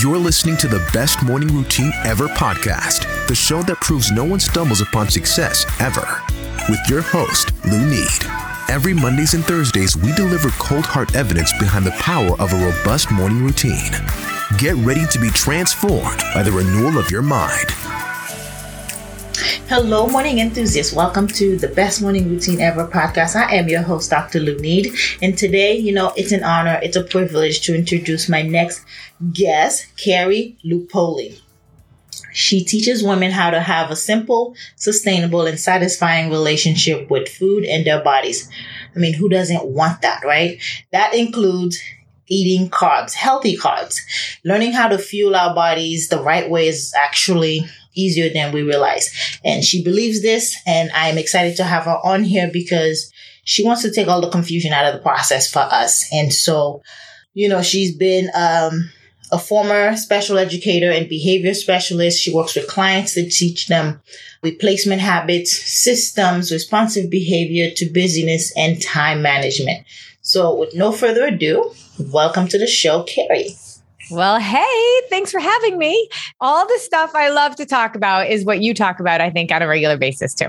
You're listening to the Best Morning Routine Ever podcast, the show that proves no one stumbles upon success ever. With your host, Lou Need. Every Mondays and Thursdays, we deliver cold hard evidence behind the power of a robust morning routine. Get ready to be transformed by the renewal of your mind. Hello, morning enthusiasts. Welcome to the Best Morning Routine Ever podcast. I am your host, Dr. Lou Need. And today, you know, it's an honor, it's a privilege to introduce my next guest, Carrie Lupoli. She teaches women how to have a simple, sustainable, and satisfying relationship with food and their bodies. I mean, who doesn't want that, right? That includes eating carbs, healthy carbs. Learning how to fuel our bodies the right way is actually easier than we realize. And she believes this, and I'm excited to have her on here because she wants to take all the confusion out of the process for us. And so, you know, she's been um, a former special educator and behavior specialist. She works with clients to teach them replacement habits, systems, responsive behavior to busyness, and time management. So, with no further ado, welcome to the show, Carrie. Well, hey, thanks for having me. All the stuff I love to talk about is what you talk about, I think, on a regular basis, too.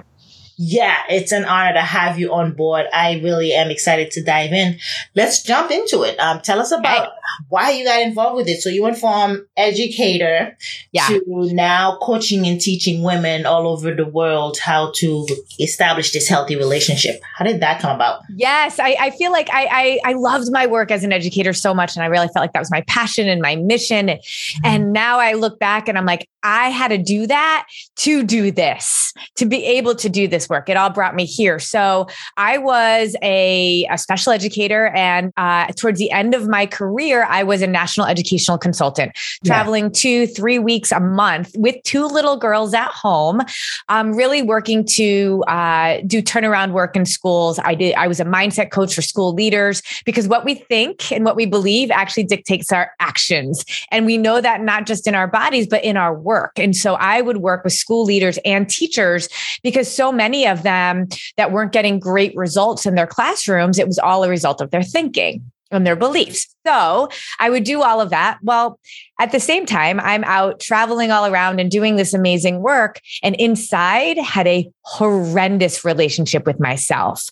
Yeah, it's an honor to have you on board. I really am excited to dive in. Let's jump into it. Um, tell us about why you got involved with it. So you went from educator yeah. to now coaching and teaching women all over the world how to establish this healthy relationship. How did that come about? Yes, I, I feel like I, I, I loved my work as an educator so much, and I really felt like that was my passion and my mission. Mm-hmm. And now I look back and I'm like, I had to do that to do this, to be able to do this work. It all brought me here. So I was a, a special educator, and uh, towards the end of my career, I was a national educational consultant, yeah. traveling two, three weeks a month with two little girls at home, um, really working to uh, do turnaround work in schools. I did. I was a mindset coach for school leaders because what we think and what we believe actually dictates our actions, and we know that not just in our bodies but in our work. And so I would work with school leaders and teachers because so many many of them that weren't getting great results in their classrooms, it was all a result of their thinking and their beliefs. So I would do all of that. Well, at the same time, I'm out traveling all around and doing this amazing work. And inside had a horrendous relationship with myself.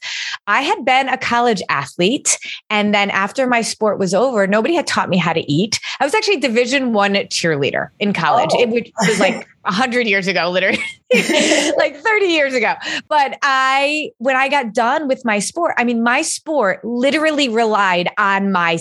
I had been a college athlete. And then after my sport was over, nobody had taught me how to eat. I was actually division one cheerleader in college. Oh. It was like 100 years ago, literally, like 30 years ago. But I, when I got done with my sport, I mean, my sport literally relied on my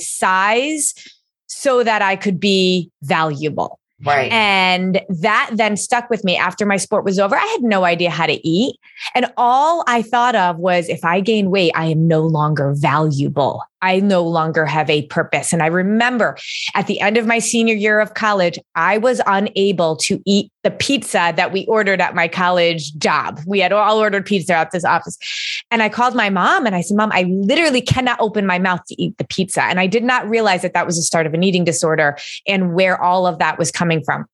so that I could be valuable. Right. And that then stuck with me after my sport was over. I had no idea how to eat. And all I thought of was if I gain weight, I am no longer valuable. I no longer have a purpose. And I remember at the end of my senior year of college, I was unable to eat the pizza that we ordered at my college job. We had all ordered pizza at this office. And I called my mom and I said, Mom, I literally cannot open my mouth to eat the pizza. And I did not realize that that was the start of an eating disorder and where all of that was coming from.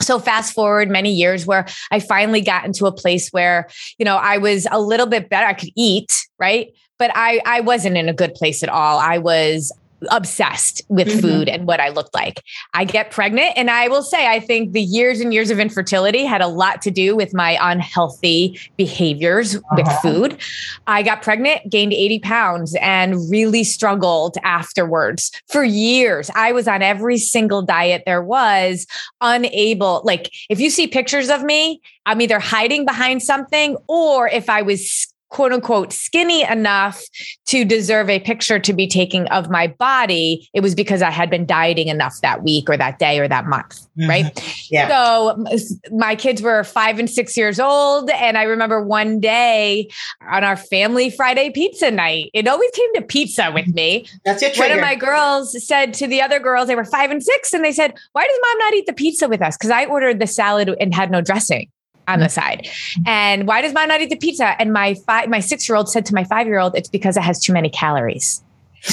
So fast forward many years where I finally got into a place where, you know, I was a little bit better. I could eat, right? But I I wasn't in a good place at all. I was obsessed with mm-hmm. food and what I looked like. I get pregnant, and I will say, I think the years and years of infertility had a lot to do with my unhealthy behaviors uh-huh. with food. I got pregnant, gained 80 pounds, and really struggled afterwards for years. I was on every single diet there was, unable, like, if you see pictures of me, I'm either hiding behind something or if I was quote unquote skinny enough to deserve a picture to be taken of my body, it was because I had been dieting enough that week or that day or that month. Mm-hmm. Right. Yeah. So my kids were five and six years old. And I remember one day on our family Friday pizza night, it always came to pizza with me. That's your trigger. One of my girls said to the other girls, they were five and six, and they said, Why does mom not eat the pizza with us? Because I ordered the salad and had no dressing on the side. And why does mom not eat the pizza? And my five, my six year old said to my five year old, it's because it has too many calories.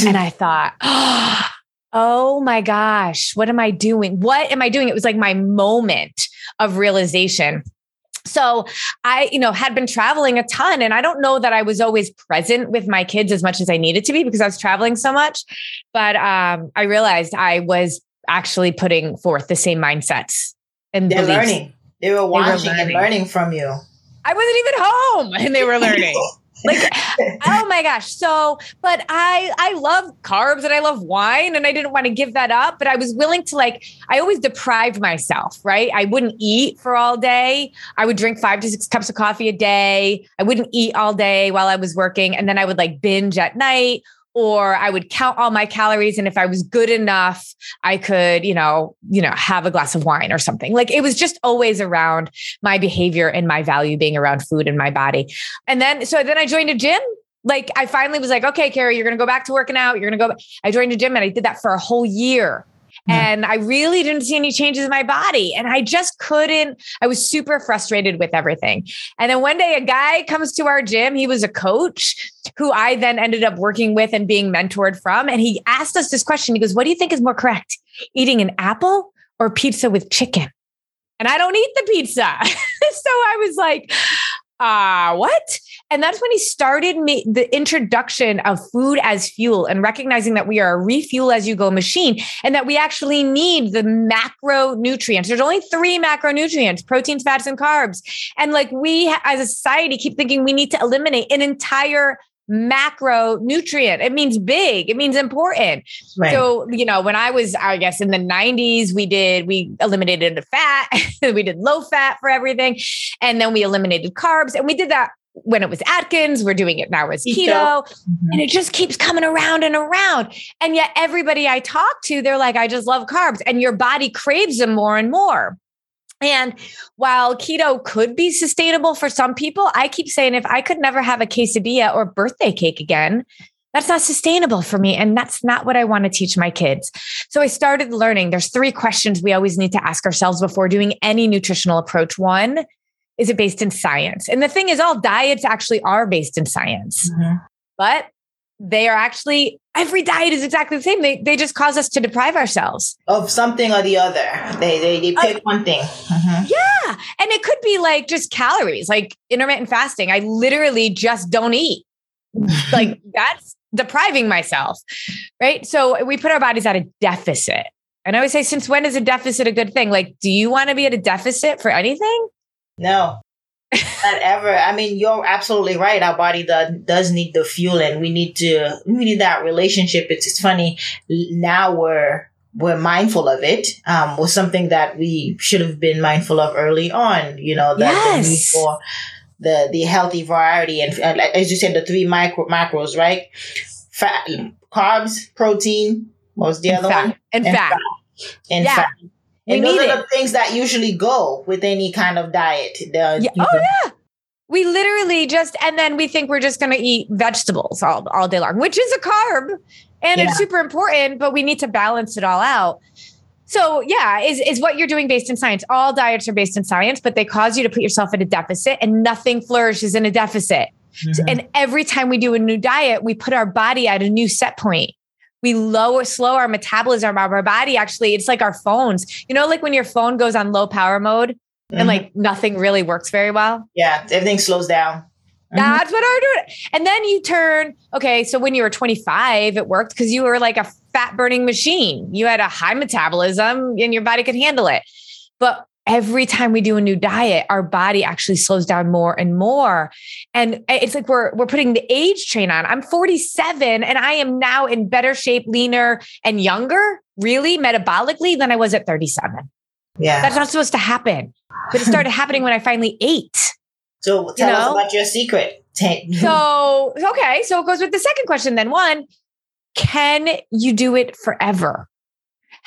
and I thought, oh my gosh, what am I doing? What am I doing? It was like my moment of realization. So I, you know, had been traveling a ton and I don't know that I was always present with my kids as much as I needed to be because I was traveling so much. But um, I realized I was actually putting forth the same mindsets and They're beliefs. learning. They were watching and learning. learning from you. I wasn't even home and they were learning. like oh my gosh so but i i love carbs and i love wine and i didn't want to give that up but i was willing to like i always deprived myself right i wouldn't eat for all day i would drink five to six cups of coffee a day i wouldn't eat all day while i was working and then i would like binge at night or I would count all my calories and if I was good enough I could you know you know have a glass of wine or something. Like it was just always around my behavior and my value being around food and my body. And then so then I joined a gym. Like I finally was like okay Carrie you're going to go back to working out. You're going to go I joined a gym and I did that for a whole year And I really didn't see any changes in my body. And I just couldn't, I was super frustrated with everything. And then one day a guy comes to our gym. He was a coach who I then ended up working with and being mentored from. And he asked us this question. He goes, What do you think is more correct? Eating an apple or pizza with chicken? And I don't eat the pizza. so I was like, uh, what? And that's when he started me the introduction of food as fuel and recognizing that we are a refuel as you go machine and that we actually need the macronutrients. There's only three macronutrients proteins, fats, and carbs. And like we as a society keep thinking we need to eliminate an entire macronutrient. It means big, it means important. Right. So, you know, when I was, I guess in the 90s, we did, we eliminated the fat, we did low fat for everything. And then we eliminated carbs. And we did that when it was Atkins. We're doing it now as Keto. keto. Mhm. And it just keeps coming around and around. And yet, everybody I talk to, they're like, I just love carbs. And your body craves them more and more. And while keto could be sustainable for some people, I keep saying if I could never have a quesadilla or birthday cake again, that's not sustainable for me. And that's not what I want to teach my kids. So I started learning there's three questions we always need to ask ourselves before doing any nutritional approach. One, is it based in science? And the thing is, all diets actually are based in science, Mhm. but they are actually, every diet is exactly the same. They, they just cause us to deprive ourselves. Of something or the other. They they, they Uh, pick one thing. Mhm. Yeah. And it could be like just calories, like intermittent fasting. I literally just don't eat. like that's depriving myself. Right. So we put our bodies at a deficit. And I always say, since when is a deficit a good thing? Like, do you want to be at a deficit for anything? No. Not ever. I mean, you're absolutely right. Our body does, does need the fuel, and we need to we need that relationship. It's, it's funny now we're we're mindful of it. Um, was something that we should have been mindful of early on. You know, that the need for the the healthy variety and, like- as you said, the three micro macros, right? Fat, carbs, protein. What was the And other fat. one? And, And fat. And Yeah. fat. We And those need are the things that usually go with any kind of diet. The, Yeah. Oh yeah. We literally just and then we think we're just going to eat vegetables all, all day long, which is a carb and Yeah. it's super important, but we need to balance it all out. So yeah, is is what you're doing based in science. All diets are based in science, but they cause you to put yourself at a deficit and nothing flourishes in a deficit. Mhm. And every time we do a new diet, we put our body at a new set point. We lower, slow our metabolism. Our body actually, it's like our phones. You know, like when your phone goes on low power mode and Mhm. like nothing really works very well. yeah, everything slows down. Mhm. That's what I doing. And then you turn, okay, so when you were 25, it worked because you were like a fat burning machine. You had a high metabolism and your body could handle it. But every time we do a new diet, our body actually slows down more and more. And it's like we're we're putting the age train on. I'm 47 and I am now in better shape, leaner, and younger, really metabolically than I was at 37. yeah. That's not supposed to happen. But it started happening when I finally ate. so tell us know? about your secret. So, okay. So it goes with the second question then. One, can you do it forever?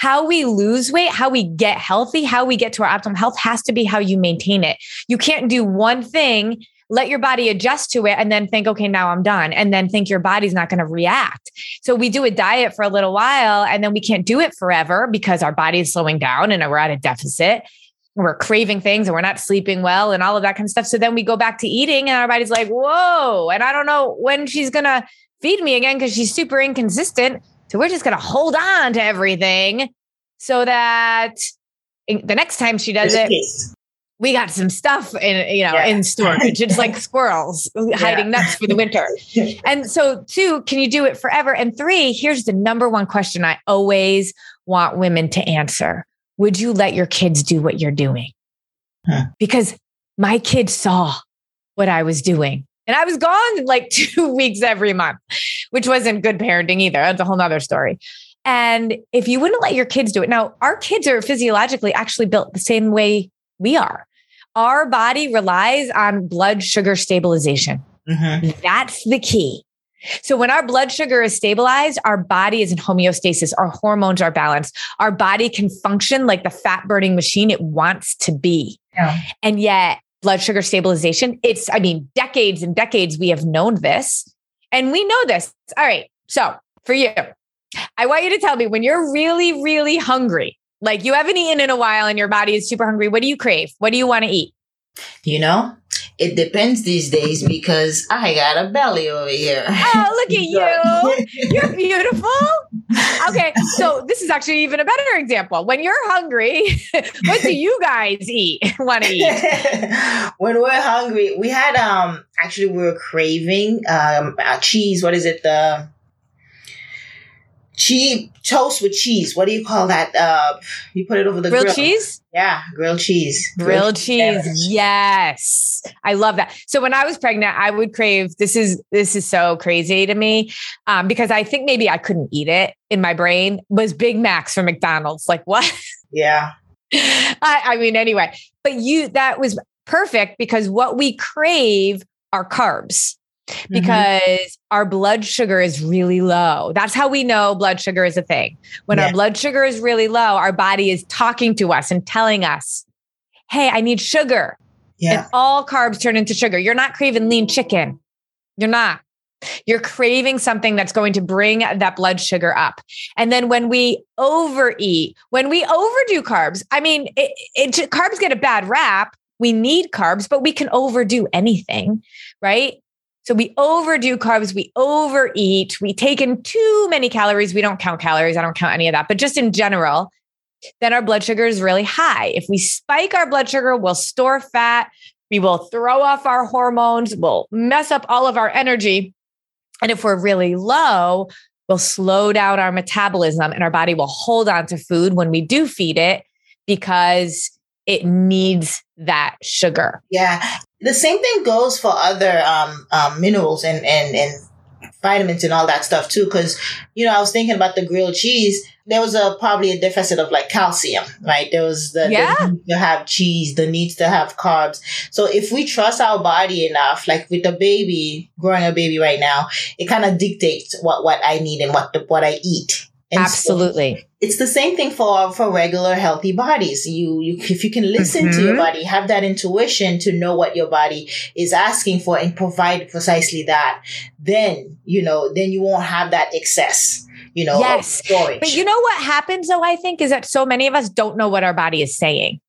How we lose weight, how we get healthy, how we get to our optimal health has to be how you maintain it. You can't do one thing, let your body adjust to it, and then think, okay, now I'm done, and then think your body's not going to react. So we do a diet for a little while, and then we can't do it forever because our body is slowing down and we're at a deficit. We're craving things and we're not sleeping well and all of that kind of stuff. So then we go back to eating, and our body's like, whoa. And I don't know when she's going to feed me again because she's super inconsistent. So we're just going to hold on to everything so that the next time she does it, we got some stuff in you know yeah. in storage it's like squirrels hiding yeah. nuts for the winter and so two can you do it forever and three here's the number one question i always want women to answer would you let your kids do what you're doing huh. because my kids saw what i was doing and i was gone like two weeks every month which wasn't good parenting either that's a whole nother story and if you wouldn't let your kids do it now our kids are physiologically actually built the same way we are our body relies on blood sugar stabilization. Mm-hmm. That's the key. So when our blood sugar is stabilized, our body is in homeostasis, our hormones are balanced, our body can function like the fat burning machine it wants to be. Yeah. And yet, blood sugar stabilization, it's, I mean, decades and decades we have known this and we know this. All right. So for you, I want you to tell me when you're really, really hungry, like you haven't eaten in a while and your body is super hungry. What do you crave? What do you want to eat? You know, it depends these days because I got a belly over here. Oh, look at you. You're beautiful. Okay, so this is actually even a better example. When you're hungry, what do you guys eat? Want to eat? when we're hungry, we had um actually we were craving um cheese. What is it? The cheese toast with cheese. What do you call that? Uh, you put it over the grilled grill. cheese. Yeah, grilled cheese. Grilled, grilled cheese. cheese. Yes, I love that. So when I was pregnant, I would crave. This is this is so crazy to me um, because I think maybe I couldn't eat it in my brain. Was Big Macs from McDonald's? Like what? Yeah. I, I mean, anyway, but you that was perfect because what we crave are carbs. Mm-hmm. because mm-hmm. our blood sugar is really low. That's how we know blood sugar is a thing. When yeah. our blood sugar is really low, our body is talking to us and telling us, hey, I need sugar. Yeah. And all carbs turn into sugar. You're not craving lean chicken. You're not. You're craving something that's going to bring that blood sugar up. And then when we overeat, when we overdo carbs, I mean, it, it, carbs get a bad rap. We need carbs, but we can overdo anything, right? So we overdo carbs, we overeat, we take in too many calories. We don't count calories, I don't count any of that, but just in general, then our blood sugar is really high. If we spike our blood sugar, we'll store fat, we will throw off our hormones, we'll mess up all of our energy. And if we're really low, we'll slow down our metabolism and our body will hold on to food when we do feed it because it needs that sugar. Yeah the same thing goes for other um, um, minerals and, and, and vitamins and all that stuff too. Cause, you know, I was thinking about the grilled cheese. There was a probably a deficit of like calcium, right? There was the, yeah. the need to have cheese, the needs to have carbs. So if we trust our body enough, like with the baby, growing a baby right now, it kind of dictates what, what I need and what the, what I eat. And Absolutely. So it's the same thing for for regular healthy bodies. You you if you can listen mm-hmm. to your mm-hmm. body, have that intuition to know what your body is asking for and provide precisely that, then you know, then you won't have that excess you know, yes. But you know what happens though, I think, is that so many of us don't know what our body is saying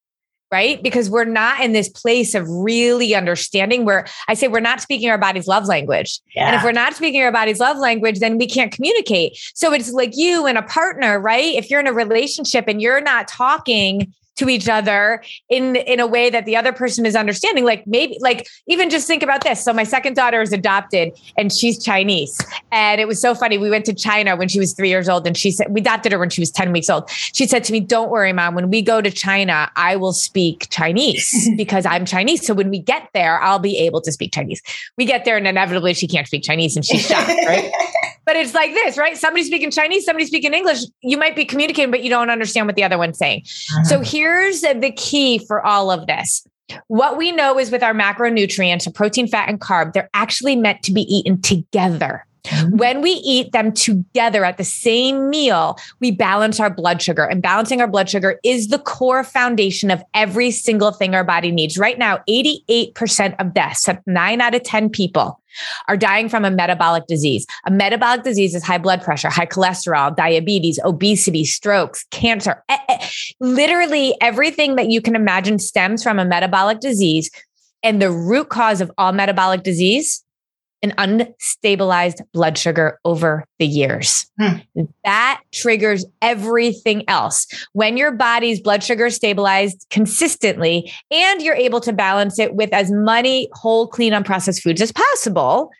right? Because we're not in this place of really understanding where I say we're not speaking our body's love language. Yeah. And if we're not speaking our body's love language, then we can't communicate. So it's like you and a partner, right? If you're in a relationship and you're not talking to each other in in a way that the other person is understanding. Like maybe like even just think about this. So my second daughter is adopted and she's chinese. And it was so funny. We went to china when she was 3 years old and she said we adopted her when she was 10 weeks old. She said to me don't worry mom. When we go to china i will speak chinese because i'm chinese. So when we get there i'll be able to speak chinese. We get there and inevitably she can't speak chinese and she's shocked right but it's like this, right? Somebody speaking Chinese, somebody speaking English. You might be communicating, but you don't understand what the other one's saying. Uh-huh. So here's the key for all of this. What we know is with our macronutrients, protein, fat, and carb, they're actually meant to be eaten together. Mm-hmm. When we eat them together at the same meal, we balance our blood sugar. And balancing our blood sugar is the core foundation of every single thing our body needs. Right now, 88% of deaths, nine out of 10 people, are dying from a metabolic disease. A metabolic disease is high blood pressure, high cholesterol, diabetes, obesity, strokes, cancer. Literally everything that you can imagine stems from a metabolic disease. And the root cause of all metabolic disease an unstabilized blood sugar over the years. Hmm. That triggers everything else. When your body's blood sugar is stabilized consistently and you're able to balance it with as many whole, clean, unprocessed foods as possible.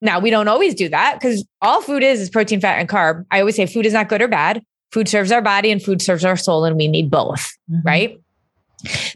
Now, we don't always do that because all food is is protein, fat, and carb. I always say food is not good or bad. Food serves our body and food serves our soul, and we need both, mm-hmm. right?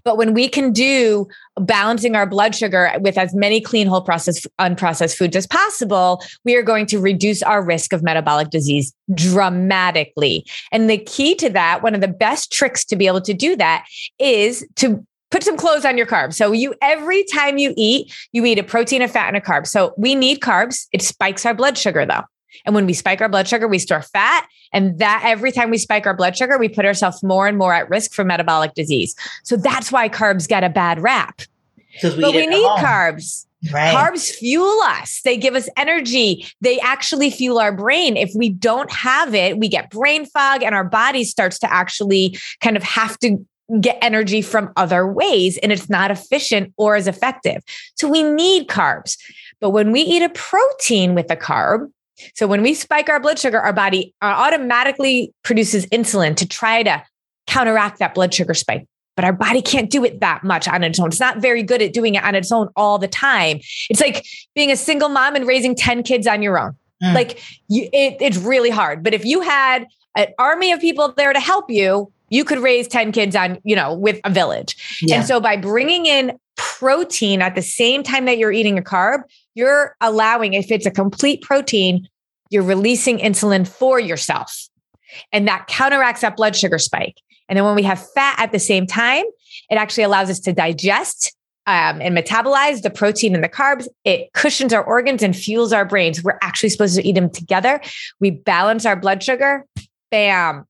But when we can do balancing our blood sugar with as many clean, whole processed, unprocessed foods as possible, we are going to reduce our risk of metabolic disease dramatically. And the key to that, one of the best tricks to be able to do that is to put some clothes on your carbs. So you every time you eat, you eat a protein, a fat, and a carb. So we need carbs. It spikes our blood sugar though. And when we spike our blood sugar, we store fat. And that every time we spike our blood sugar, we put ourselves more and more at risk for metabolic disease. So that's why carbs get a bad rap. We but we need carbs. Right. Carbs fuel us. They give us energy. They actually fuel our brain. If we don't have it, we get brain fog and our body starts to actually kind of have to get energy from other ways and it's not efficient or as effective. So we need carbs. But when we eat a protein with a carb, so when we spike our blood sugar, our body uh, automatically produces insulin to try to counteract that blood sugar spike. But our body can't do it that much on its own. It's not very good at doing it on its own all the time. It's like being a single mom and raising 10 kids on your own. Mm. Like you, it, it's really hard. But if you had an army of people there to help you, you could raise 10 kids on, you know, with a village. Yeah. And so by bringing in protein at the same time that you're eating a carb, you're allowing, if it's a complete protein, you're releasing insulin for yourself. And that counteracts that blood sugar spike. And then when we have fat at the same time, it actually allows us to digest um, and metabolize the protein and the carbs. It cushions our organs and fuels our brains. We're actually supposed to eat them together. We balance our blood sugar. Bam.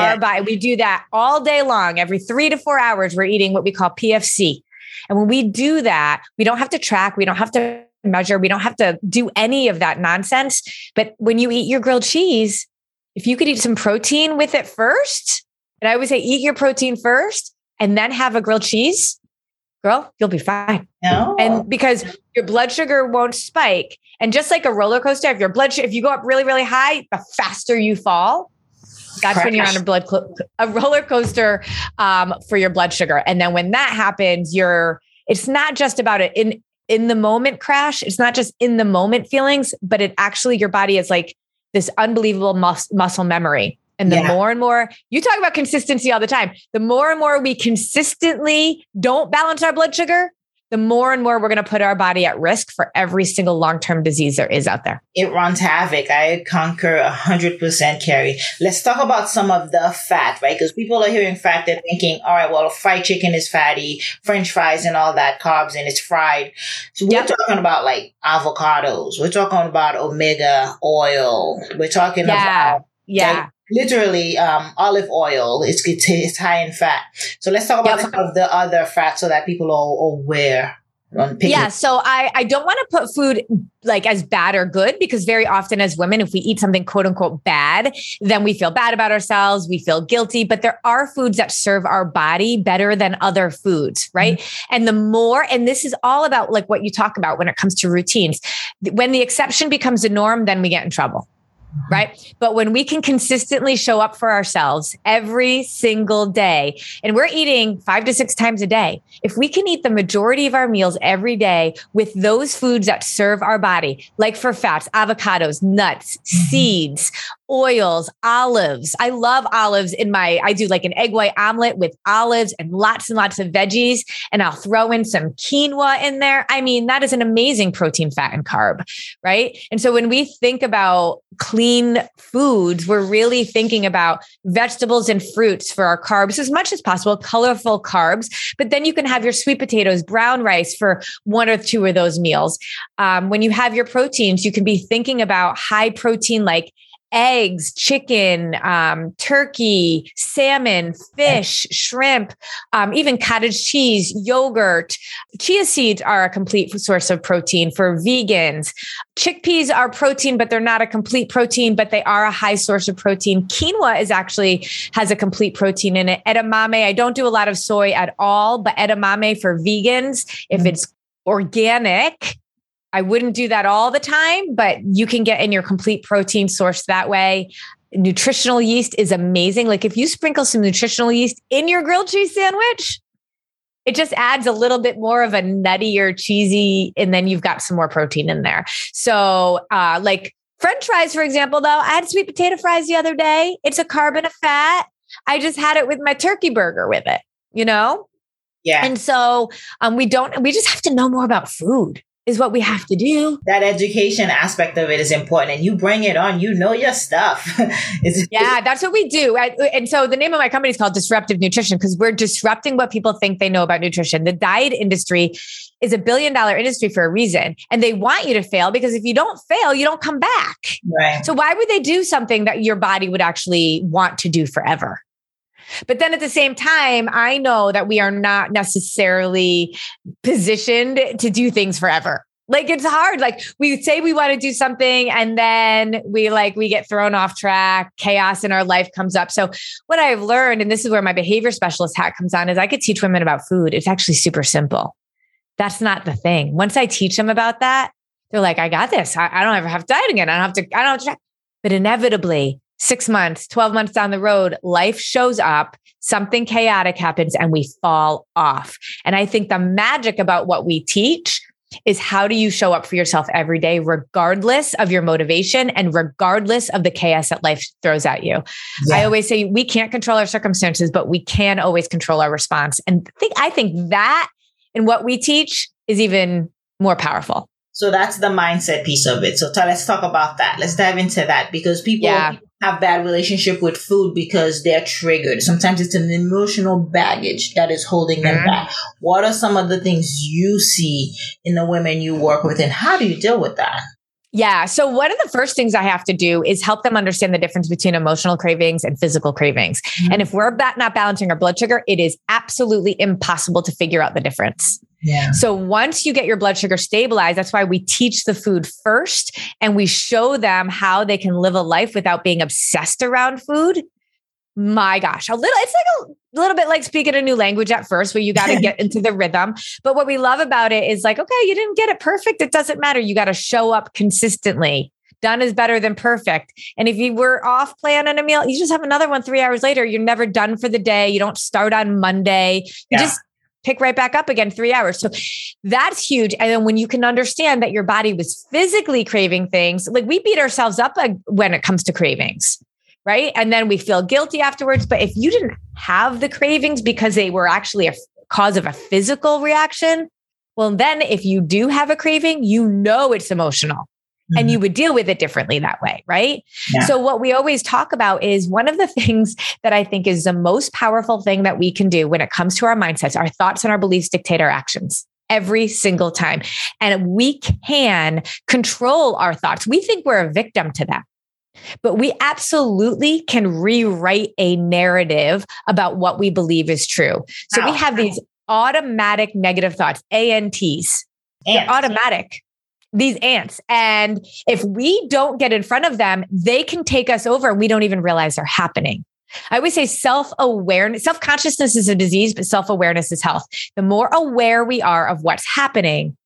Our body, we do that all day long. Every three to four hours, we're eating what we call PFC. And when we do that, we don't have to track, we don't have to measure. We don't have to do any of that nonsense. But when you eat your grilled cheese, if you could eat some protein with it first, and I always say eat your protein first and then have a grilled cheese, girl, you'll be fine. No. And because your blood sugar won't spike. And just like a roller coaster, if your blood sugar, if you go up really, really high, the faster you fall. That's Crash. when you're on a blood cl- a roller coaster um, for your blood sugar. And then when that happens, you're it's not just about it in in the moment crash. It's not just in the moment feelings, but it actually, your body is like this unbelievable mus- muscle memory. And the yeah. more and more you talk about consistency all the time, the more and more we consistently don't balance our blood sugar, the more and more we're going to put our body at risk for every single long term disease there is out there. It runs havoc. I concur 100%, Carrie. Let's talk about some of the fat, right? Because people are hearing fat, they're thinking, all right, well, fried chicken is fatty, french fries and all that, carbs, and it's fried. So we're yep. talking about like avocados, we're talking about omega oil, we're talking yeah. about. Yeah. Like, literally um, olive oil. It's, it's high in fat. So let's talk about some of the other fats so that people are aware. Yeah, so I, I don't want to put food like as bad or good because very often as women, if we eat something quote unquote bad, then we feel bad about ourselves, we feel guilty. But there are foods that serve our body better than other foods, right? Mm-hmm. And the more, and this is all about like what you talk about when it comes to routines. When the exception becomes the norm, then we get in trouble right? But when we can consistently show up for ourselves every single day, and we're eating five to six times a day, if we can eat the majority of our meals every day with those foods that serve our body, like for fats, avocados, nuts, mm-hmm. seeds, oils, olives. I love olives in my, I do like an egg white omelet with olives and lots and lots of veggies. And I'll throw in some quinoa in there. I mean, that is an amazing protein, fat, and carb, right? And so when we think about clean foods, we're really thinking about vegetables and fruits for our carbs as much as possible, colorful carbs. But then you can have your sweet potatoes, brown rice for one or two of those meals. Um, when you have your proteins, you can be thinking about high protein like eggs, chicken, um, turkey, salmon, fish, shrimp, um, even cottage cheese, yogurt. Chia seeds are a complete source of protein for vegans. Chickpeas are protein, but they're not a complete protein, but they are a high source of protein. Quinoa is actually has a complete protein in it. Edamame, I don't do a lot of soy at all, but edamame for vegans, if mm. it's organic, I wouldn't do that all the time, but you can get in your complete protein source that way. Nutritional yeast is amazing. Like if you sprinkle some nutritional yeast in your grilled cheese sandwich, it just adds a little bit more of a nuttier, cheesy, and then you've got some more protein in there. So, uh, like French fries, for example, though, I had sweet potato fries the other day. It's a carb and a fat. I just had it with my turkey burger with it, you know? Yeah. And so um, we don't, we just have to know more about food is what we have to do. That education aspect of it is important, and you bring it on. You know your stuff. yeah, that's what we do. And so the name of my company is called Disruptive Nutrition because we're disrupting what people think they know about nutrition. The diet industry is a billion dollar industry for a reason, and they want you to fail because if you don't fail, you don't come back. Right. So why would they do something that your body would actually want to do forever? But then at the same time, I know that we are not necessarily positioned to do things forever. Like it's hard. Like we say we want to do something and then we like we get thrown off track, chaos in our life comes up. So what I've learned, and this is where my behavior specialist hat comes on, is I could teach women about food. It's actually super simple. That's not the thing. Once I teach them about that, they're like, I got this. I, I don't ever have to diet again. I don't have to, I don't have to. But inevitably, six months, 12 months down the road, life shows up, something chaotic happens, and we fall off. And I think the magic about what we teach is how do you show up for yourself every day, regardless of your motivation and regardless of the chaos that life throws at you. Yeah. I always say we can't control our circumstances, but we can always control our response. And think I think that and what we teach is even more powerful. So that's the mindset piece of it. So t- let's talk about that. Let's dive into that because people yeah have bad relationship with food because they're triggered. Sometimes it's an emotional baggage that is holding them mm-hmm. back. What are some of the things you see in the women you work with and how do you deal with that? Yeah. So, one of the first things I have to do is help them understand the difference between emotional cravings and physical cravings. Mm-hmm. And if we're not balancing our blood sugar, it is absolutely impossible to figure out the difference. Yeah. So once you get your blood sugar stabilized, that's why we teach the food first and we show them how they can live a life without being obsessed around food. My gosh, a little, it's like a little bit like speaking a new language at first where you got to get into the rhythm. But what we love about it is like, okay, you didn't get it perfect. It doesn't matter. You got to show up consistently. Done is better than perfect. And if you were off plan on a meal, you just have another one three hours later. You're never done for the day. You don't start on Monday. You yeah. just pick right back up again three hours. So that's huge. And then when you can understand that your body was physically craving things, like we beat ourselves up when it comes to cravings, right? And then we feel guilty afterwards. But if you didn't have the cravings because they were actually a cause of a physical reaction, well, then if you do have a craving, you know it's emotional mm-hmm. and you would deal with it differently that way, right? Yeah. So, what we always talk about is one of the things that I think is the most powerful thing that we can do when it comes to our mindsets, our thoughts and our beliefs dictate our actions every single time. And we can control our thoughts. We think we're a victim to that. But we absolutely can rewrite a narrative about what we believe is true. So we have these automatic negative thoughts, ANTs. They're automatic these ants. And if we don't get in front of them, they can take us over and we don't even realize they're happening. I always say self awareness, self consciousness is a disease, but self awareness is health. The more aware we are of what's happening,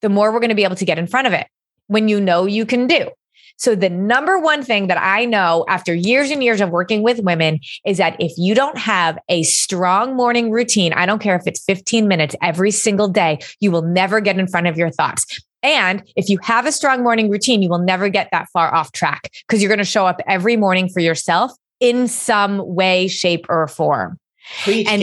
the more we're going to be able to get in front of it when you know you can do. So, the number one thing that I know after years and years of working with women is that if you don't have a strong morning routine, I don't care if it's 15 minutes every single day, you will never get in front of your thoughts. And if you have a strong morning routine, you will never get that far off track because you're going to show up every morning for yourself in some way, shape, or form. Preach, and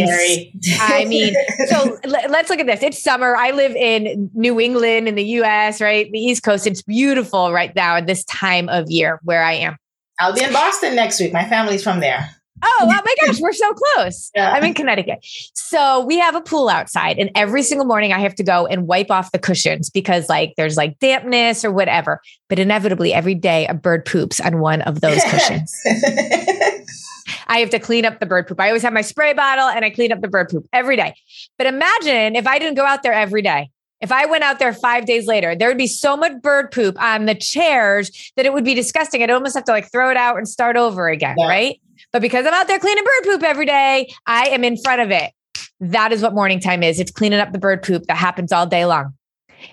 I mean, so let's look at this. It's summer. I live in New England in the US, right? The East Coast. It's beautiful right now at this time of year where I am. I'll be in Boston next week. My family's from there. Oh, oh my gosh, we're so close. Yeah. I'm in Connecticut. So we have a pool outside, and every single morning I have to go and wipe off the cushions because, like, there's like dampness or whatever. But inevitably, every day a bird poops on one of those cushions. I have to clean up the bird poop. I always have my spray bottle and I clean up the bird poop every day. But imagine if I didn't go out there every day. If I went out there five days later, there would be so much bird poop on the chairs that it would be disgusting. I'd almost have to like throw it out and start over again, yeah. right? But because I'm out there cleaning bird poop every day, I am in front of it. That is what morning time is. It's cleaning up the bird poop that happens all day long.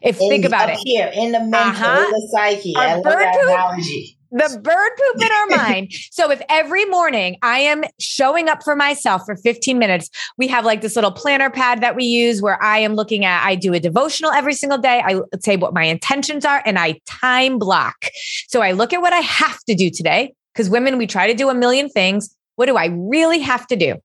If in, think about it here in the mental, uh-huh. in the psyche, Our I love that poop, analogy the bird poop in our mind. So if every morning I am showing up for myself for 15 minutes, we have like this little planner pad that we use where I am looking at, I do a devotional every single day. I say what my intentions are and I time block. So I look at what I have to do today because women, we try to do a million things. What do I really have to do?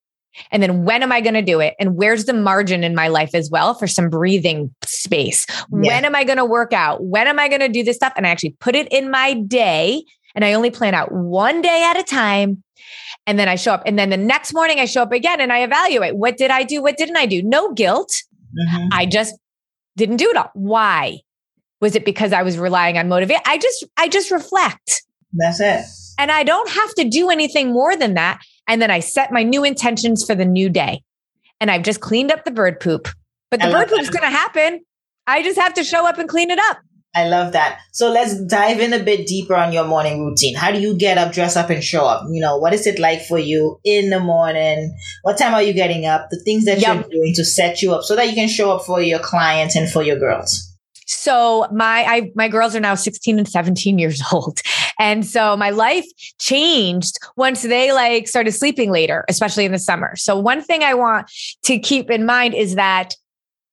And then when am I going to do it? And where's the margin in my life as well for some breathing space? Yeah. When am I going to work out? When am I going to do this stuff? And I actually put it in my day and I only plan out one day at a time. And then I show up. And then the next morning I show up again and I evaluate what did I do? What didn't I do? No guilt. Mm-hmm. I just didn't do it all. Why? Was it because I was relying on motivation? I just, I just reflect. That's it. And I don't have to do anything more than that. And then I set my new intentions for the new day. And I've just cleaned up the bird poop. But the bird poop is going to happen. I just have to show up and clean it up. I love that. So let's dive in a bit deeper on your morning routine. How do you get up, dress up, and show up? You know, what is it like for you in the morning? What time are you getting up? The things that yep. you're doing to set you up so that you can show up for your clients and for your girls. So my I my girls are now 16 and 17 years old. And so my life changed once they like started sleeping later, especially in the summer. So one thing I want to keep in mind is that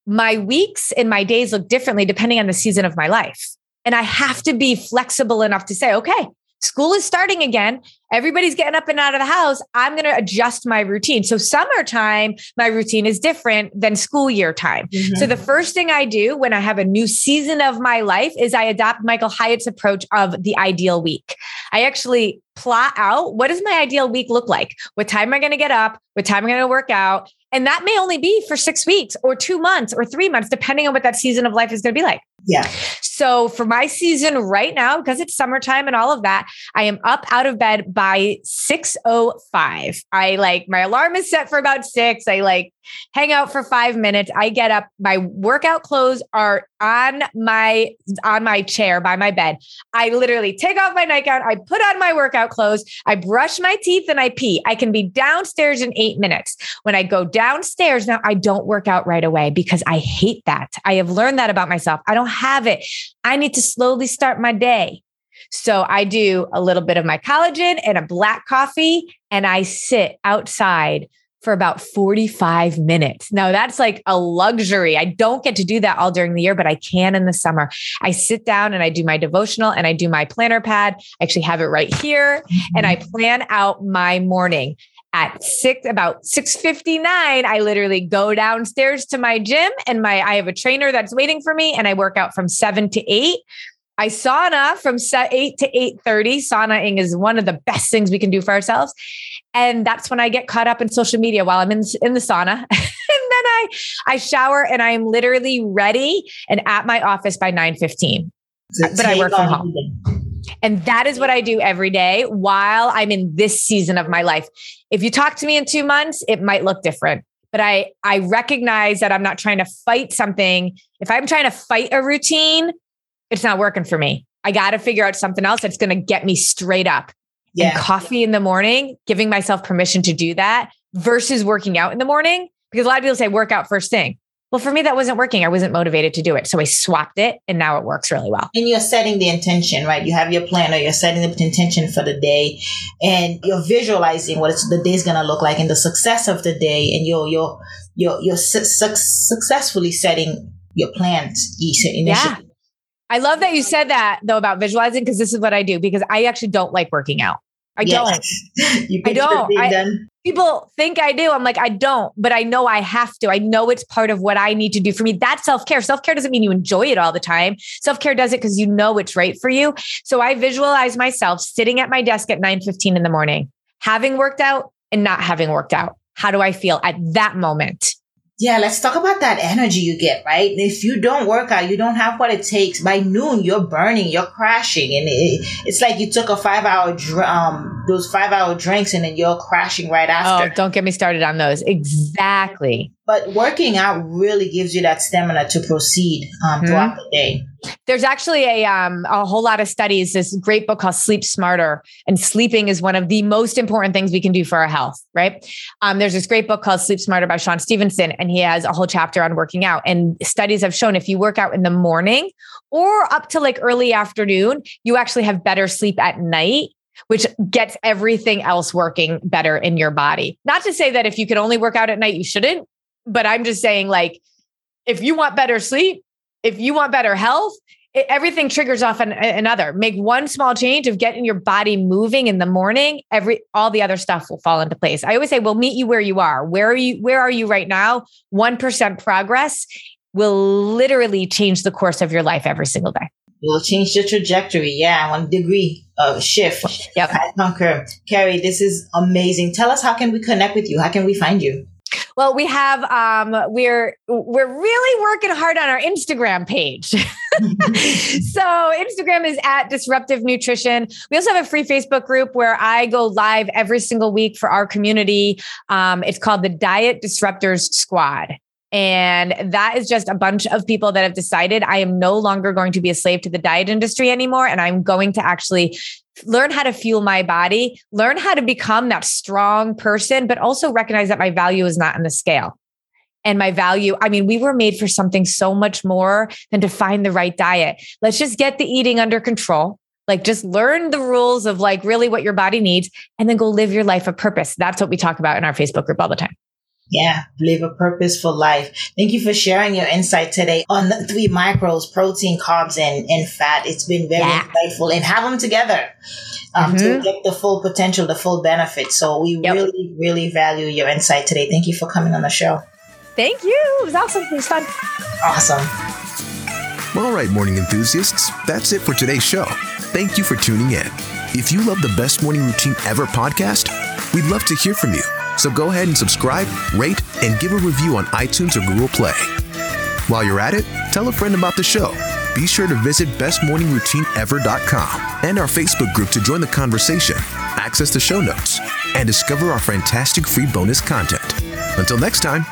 my weeks and my days look differently depending on the season of my life. And I have to be flexible enough to say, okay, school is starting again. Everybody's getting up and out of the house. I'm going to adjust my routine. So, summertime, my routine is different than school year time. Mm-hmm. So, the first thing I do when I have a new season of my life is I adopt Michael Hyatt's approach of the ideal week. I actually plot out what does my ideal week look like? What time am I going to get up? What time am I going to work out? And that may only be for six weeks or two months or three months, depending on what that season of life is going to be like. Yeah. So for my season right now, because it's summertime and all of that, I am up out of bed by 6.05. I like my alarm is set for about six. I like hang out for five minutes. I get up. My workout clothes are on my on my chair by my bed. I literally take off my nightgown. I put on my workout clothes. I brush my teeth and I pee. I can be downstairs in eight minutes. When I go downstairs now, I don't work out right away because I hate that. I have learned that about myself. I don't have it. I need to slowly start my day. So I do a little bit of my collagen and a black coffee, and I sit outside for about 45 minutes. Now that's like a luxury. I don't get to do that all during the year, but I can in the summer. I sit down and I do my devotional and I do my planner pad. I actually have it right here mm-hmm. and I plan out my morning at six about 659 i literally go downstairs to my gym and my i have a trainer that's waiting for me and i work out from 7 to 8 I sauna from 8 to 8:30. Saunaing is one of the best things we can do for ourselves. And that's when I get caught up in social media while I'm in, in the sauna. and then I I shower and I'm literally ready and at my office by 9:15. But I work from home. And that is what I do every day while I'm in this season of my life. If you talk to me in 2 months, it might look different but I I recognize that I'm not trying to fight something. If I'm trying to fight a routine, it's not working for me. I got to figure out something else that's going to get me straight up. Yeah. And coffee in the morning, giving myself permission to do that versus working out in the morning. Because a lot of people say work out first thing. Well, for me, that wasn't working. I wasn't motivated to do it. So I swapped it and now it works really well. And you're setting the intention, right? You have your plan or you're setting the intention for the day and you're visualizing what the day's going to look like and the success of the day. And you're, you're, you're, you're su- successfully setting your plans initially. Yeah. I love that you said that though about visualizing because this is what I do because I actually don't like working out. I yes. don't. I don't. I, people think I do. I'm like, I don't, but I know I have to. I know it's part of what I need to do for me. That's self care. Self care doesn't mean you enjoy it all the time. Self care does it because you know it's right for you. So I visualize myself sitting at my desk at 9 15 in the morning, having worked out and not having worked out. How do I feel at that moment? Yeah, let's talk about that energy you get, right? If you don't work out, you don't have what it takes. By noon, you're burning, you're crashing, and it, it's like you took a five hour um, those five hour drinks and then you're crashing right after. Oh, don't get me started on those. Exactly. But working out really gives you that stamina to proceed um, mm-hmm. throughout the day. There's actually a um, a whole lot of studies. This great book called Sleep Smarter, and sleeping is one of the most important things we can do for our health. Right? Um, there's this great book called Sleep Smarter by Shawn Stevenson, and he has a whole chapter on working out. And studies have shown if you work out in the morning or up to like early afternoon, you actually have better sleep at night which gets everything else working better in your body. Not to say that if you can only work out at night, you shouldn't, but I'm just saying, like, if you want better sleep, if you want better health, it, everything triggers off an, another. Make one small change of getting your body moving in the morning. Every all the other stuff will fall into place. I always say, we'll meet you where you are. Where are you? Where are you right now? One percent progress will literally change the course of your life every single day. Will change the trajectory. Yeah, one degree of shift. Yep. I concur. Carrie, this is amazing. Tell us how can we connect with you? How can we find you? Well, we have um we're we're really working hard on our Instagram page. so Instagram is at disruptive nutrition. We also have a free Facebook group where I go live every single week for our community. Um, it's called the Diet Disruptors Squad. And that is just a bunch of people that have decided I am no longer going to be a slave to the diet industry anymore. And I'm going to actually learn how to fuel my body, learn how to become that strong person, but also recognize that my value is not in the scale. And my value, I mean, we were made for something so much more than to find the right diet. Let's just get the eating under control. Like, just learn the rules of like really what your body needs and then go live your life of purpose. That's what we talk about in our Facebook group all the time. Yeah, live a purposeful life. Thank you for sharing your insight today on the three macros, protein, carbs, and, and fat. It's been very yeah. insightful and have them together um, mm-hmm. to get the full potential, the full benefit. So we yep. really, really value your insight today. Thank you for coming on the show. Thank you. It was awesome. It was fun. Awesome. All right, morning enthusiasts, that's it for today's show. Thank you for tuning in. If you love the Best Morning Routine Ever podcast, we'd love to hear from you. So go ahead and subscribe, rate, and give a review on iTunes or Google Play. While you're at it, tell a friend about the show. Be sure to visit bestmorningroutineever.com and our Facebook group to join the conversation, access the show notes, and discover our fantastic free bonus content. Until next time,